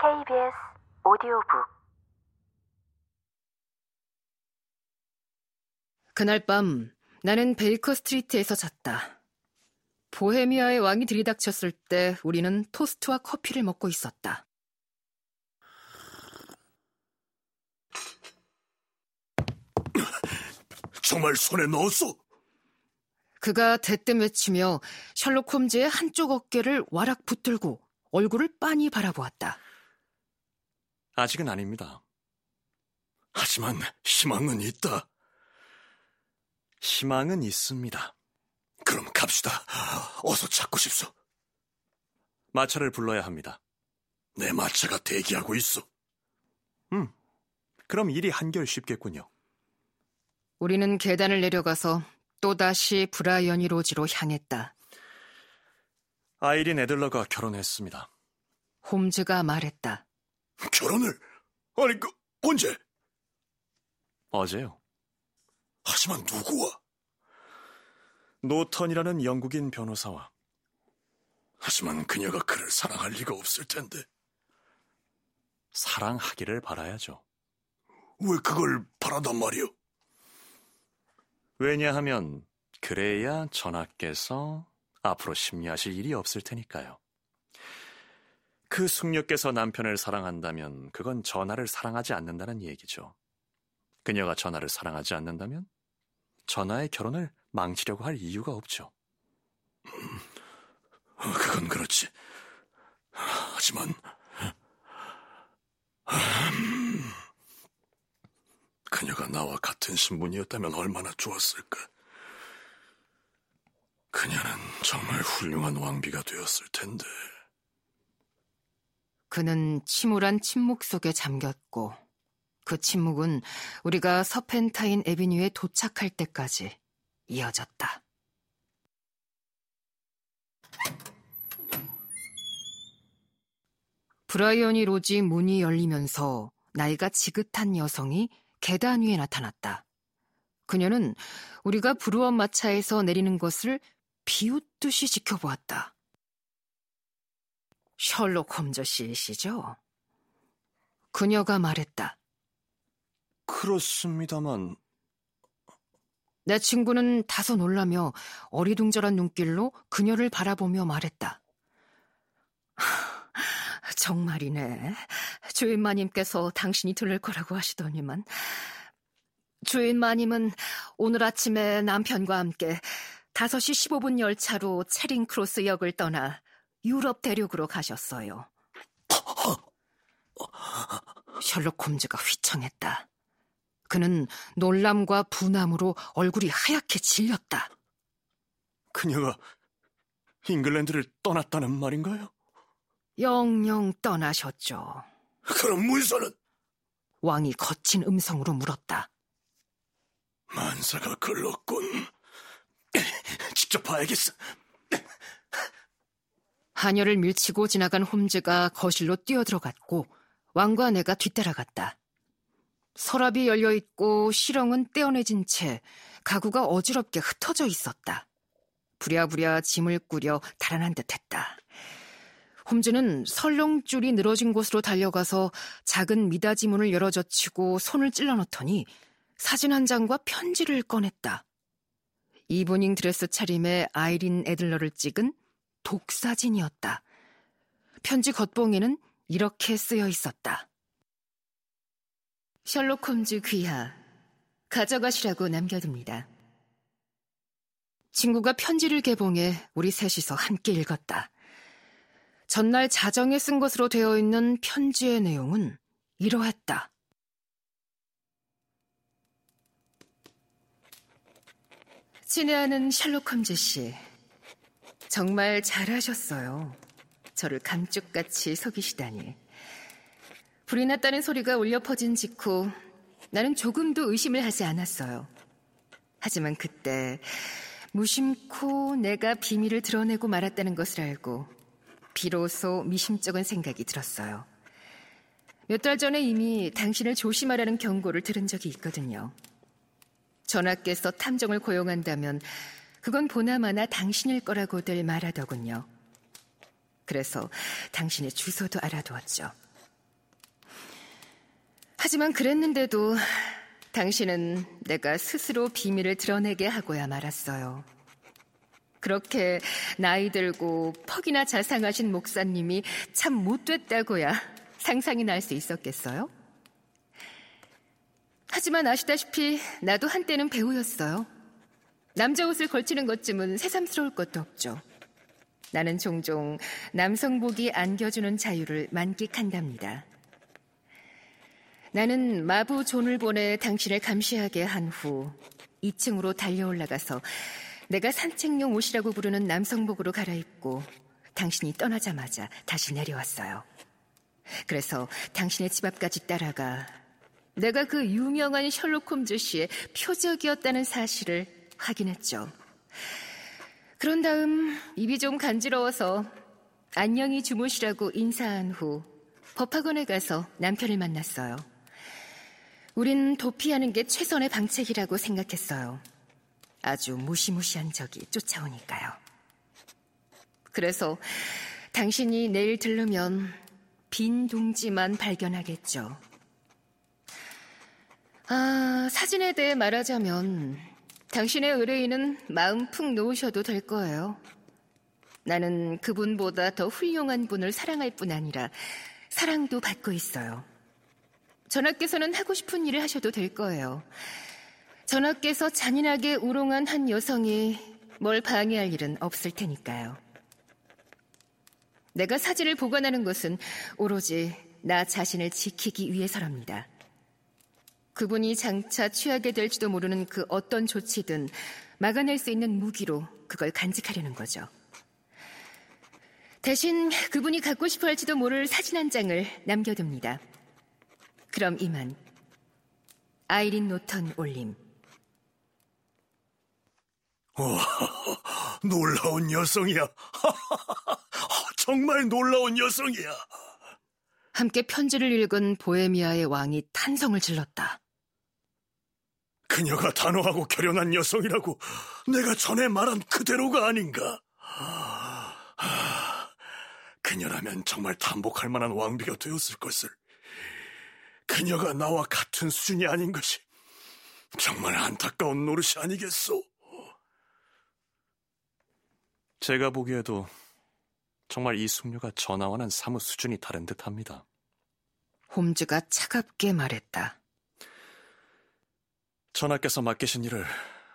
KBS 오디오북 그날 밤 나는 베이커 스트리트에서 잤다. 보헤미아의 왕이 들이닥쳤을 때 우리는 토스트와 커피를 먹고 있었다. 정말 손에 넣었어? 그가 대뜸 외치며 셜록 홈즈의 한쪽 어깨를 와락 붙들고 얼굴을 빤히 바라보았다. 아직은 아닙니다. 하지만 희망은 있다. 희망은 있습니다. 그럼 갑시다. 어서 찾고 싶소. 마차를 불러야 합니다. 내 마차가 대기하고 있어. 음, 그럼 일이 한결 쉽겠군요. 우리는 계단을 내려가서 또다시 브라이어니 로지로 향했다. 아이린 애들러가 결혼했습니다. 홈즈가 말했다. 결혼을? 아니, 그, 언제? 어제요. 하지만 누구와? 노턴이라는 영국인 변호사와. 하지만 그녀가 그를 사랑할 리가 없을 텐데. 사랑하기를 바라야죠. 왜 그걸 바라단 말이오? 왜냐하면 그래야 전하께서 앞으로 심리하실 일이 없을 테니까요. 그 숙녀께서 남편을 사랑한다면 그건 전하를 사랑하지 않는다는 얘기죠. 그녀가 전하를 사랑하지 않는다면 전하의 결혼을 망치려고 할 이유가 없죠. 음, 그건 그렇지. 하지만 음, 그녀가 나와 같은 신분이었다면 얼마나 좋았을까. 그녀는 정말 훌륭한 왕비가 되었을 텐데. 그는 침울한 침묵 속에 잠겼고 그 침묵은 우리가 서펜타인 에비뉴에 도착할 때까지 이어졌다. 브라이언이 로지 문이 열리면서 나이가 지긋한 여성이 계단 위에 나타났다. 그녀는 우리가 브루원 마차에서 내리는 것을 비웃듯이 지켜보았다. 셜록 홈즈 씨시죠? 그녀가 말했다. 그렇습니다만 내 친구는 다소 놀라며 어리둥절한 눈길로 그녀를 바라보며 말했다. 정말이네. 주인 마님께서 당신이 들를 거라고 하시더니만. 주인 마님은 오늘 아침에 남편과 함께 5시 15분 열차로 체링크로스 역을 떠나 유럽 대륙으로 가셨어요. 셜록 홈즈가 휘청했다. 그는 놀람과 분함으로 얼굴이 하얗게 질렸다. 그녀가 잉글랜드를 떠났다는 말인가요? 영영 떠나셨죠. 그럼 문서는? 왕이 거친 음성으로 물었다. 만사가 글렀군. 직접 봐야겠어. 하녀를 밀치고 지나간 홈즈가 거실로 뛰어들어갔고 왕과 내가 뒤따라갔다. 서랍이 열려 있고 실형은 떼어내진 채 가구가 어지럽게 흩어져 있었다. 부랴부랴 짐을 꾸려 달아난 듯했다. 홈즈는 설렁줄이 늘어진 곳으로 달려가서 작은 미닫이 문을 열어젖히고 손을 찔러 넣더니 사진 한 장과 편지를 꺼냈다. 이브닝 드레스 차림에 아이린 애들러를 찍은 독사진이었다. 편지 겉봉에는 이렇게 쓰여 있었다. 셜록 홈즈 귀하, 가져가시라고 남겨둡니다. 친구가 편지를 개봉해 우리 셋이서 함께 읽었다. 전날 자정에 쓴 것으로 되어 있는 편지의 내용은 이러했다. 친애하는 셜록 홈즈 씨, 정말 잘하셨어요. 저를 감쪽같이 속이시다니. 불이 났다는 소리가 울려 퍼진 직후 나는 조금도 의심을 하지 않았어요. 하지만 그때 무심코 내가 비밀을 드러내고 말았다는 것을 알고 비로소 미심쩍은 생각이 들었어요. 몇 달 전에 이미 당신을 조심하라는 경고를 들은 적이 있거든요. 전하께서 탐정을 고용한다면 그건 보나마나 당신일 거라고들 말하더군요. 그래서 당신의 주소도 알아두었죠. 하지만 그랬는데도 당신은 내가 스스로 비밀을 드러내게 하고야 말았어요. 그렇게 나이 들고 퍽이나 자상하신 목사님이 참 못됐다고야 상상이 날 수 있었겠어요? 하지만 아시다시피 나도 한때는 배우였어요. 남자 옷을 걸치는 것쯤은 새삼스러울 것도 없죠. 나는 종종 남성복이 안겨주는 자유를 만끽한답니다. 나는 마부 존을 보내 당신을 감시하게 한 후 2층으로 달려 올라가서 내가 산책용 옷이라고 부르는 남성복으로 갈아입고 당신이 떠나자마자 다시 내려왔어요. 그래서 당신의 집 앞까지 따라가 내가 그 유명한 셜록 홈즈 씨의 표적이었다는 사실을 확인했죠. 그런 다음 입이 좀 간지러워서 안녕히 주무시라고 인사한 후 법학원에 가서 남편을 만났어요. 우린 도피하는 게 최선의 방책이라고 생각했어요. 아주 무시무시한 적이 쫓아오니까요. 그래서 당신이 내일 들르면 빈 둥지만 발견하겠죠. 아, 사진에 대해 말하자면 당신의 의뢰인은 마음 푹 놓으셔도 될 거예요. 나는 그분보다 더 훌륭한 분을 사랑할 뿐 아니라 사랑도 받고 있어요. 전하께서는 하고 싶은 일을 하셔도 될 거예요. 전하께서 잔인하게 우롱한 한 여성이 뭘 방해할 일은 없을 테니까요. 내가 사진을 보관하는 것은 오로지 나 자신을 지키기 위해서랍니다. 그분이 장차 취하게 될지도 모르는 그 어떤 조치든 막아낼 수 있는 무기로 그걸 간직하려는 거죠. 대신 그분이 갖고 싶어 할지도 모를 사진 한 장을 남겨둡니다. 그럼 이만. 아이린 노턴 올림. 와, 놀라운 여성이야. 정말 놀라운 여성이야. 함께 편지를 읽은 보헤미아의 왕이 탄성을 질렀다. 그녀가 단호하고 결연한 여성이라고 내가 전에 말한 그대로가 아닌가. 그녀라면 정말 탐복할 만한 왕비가 되었을 것을. 그녀가 나와 같은 수준이 아닌 것이 정말 안타까운 노릇이 아니겠소? 제가 보기에도 정말 이 숙녀가 전하와는 사뭇 수준이 다른 듯합니다. 홈즈가 차갑게 말했다. 전하께서 맡기신 일을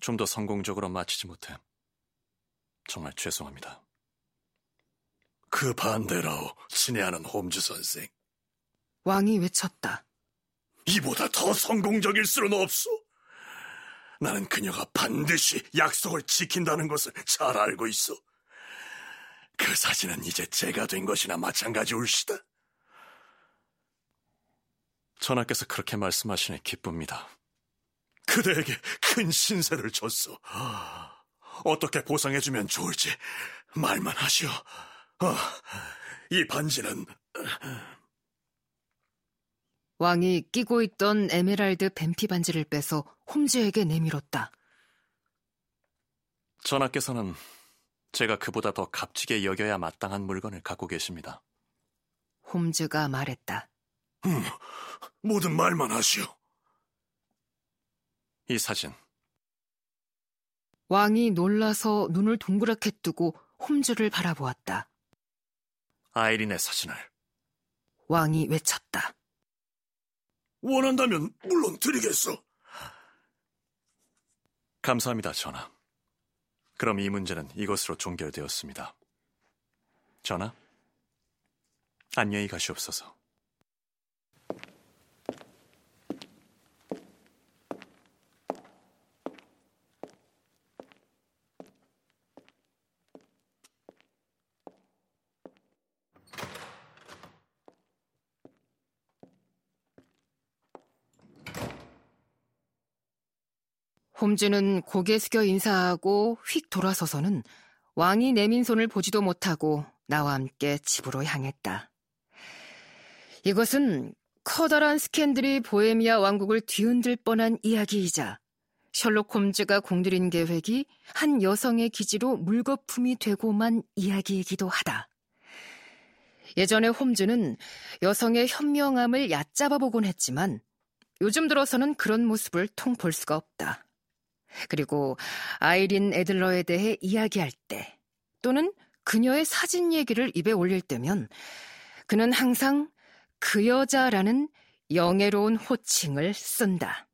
좀 더 성공적으로 마치지 못해 정말 죄송합니다. 그 반대라오, 친애하는 홈즈 선생. 왕이 외쳤다. 이보다 더 성공적일 수는 없소. 나는 그녀가 반드시 약속을 지킨다는 것을 잘 알고 있어. 그 사진은 이제 제가 된 것이나 마찬가지 울시다. 전하께서 그렇게 말씀하시니 기쁩니다. 그대에게 큰 신세를 줬소. 어떻게 보상해주면 좋을지 말만 하시오. 어, 이 반지는 왕이 끼고 있던 에메랄드 뱀피 반지를 빼서 홈즈에게 내밀었다. 전하께서는 제가 그보다 더 값지게 여겨야 마땅한 물건을 갖고 계십니다. 홈즈가 말했다. 음, 모든 말만 하시오. 이 사진. 왕이 놀라서 눈을 동그랗게 뜨고 홈즈를 바라보았다. 아이린의 사진을. 왕이 외쳤다. 원한다면 물론 드리겠소. 감사합니다, 전하. 그럼 이 문제는 이것으로 종결되었습니다. 전하, 안녕히 가시옵소서. 홈즈는 고개 숙여 인사하고 휙 돌아서서는 왕이 내민 손을 보지도 못하고 나와 함께 집으로 향했다. 이것은 커다란 스캔들이 보헤미아 왕국을 뒤흔들 뻔한 이야기이자 셜록 홈즈가 공들인 계획이 한 여성의 기지로 물거품이 되고만 이야기이기도 하다. 예전에 홈즈는 여성의 현명함을 얕잡아 보곤 했지만 요즘 들어서는 그런 모습을 통 볼 수가 없다. 그리고 아이린 애들러에 대해 이야기할 때 또는 그녀의 사진 얘기를 입에 올릴 때면 그는 항상 그 여자라는 영예로운 호칭을 쓴다.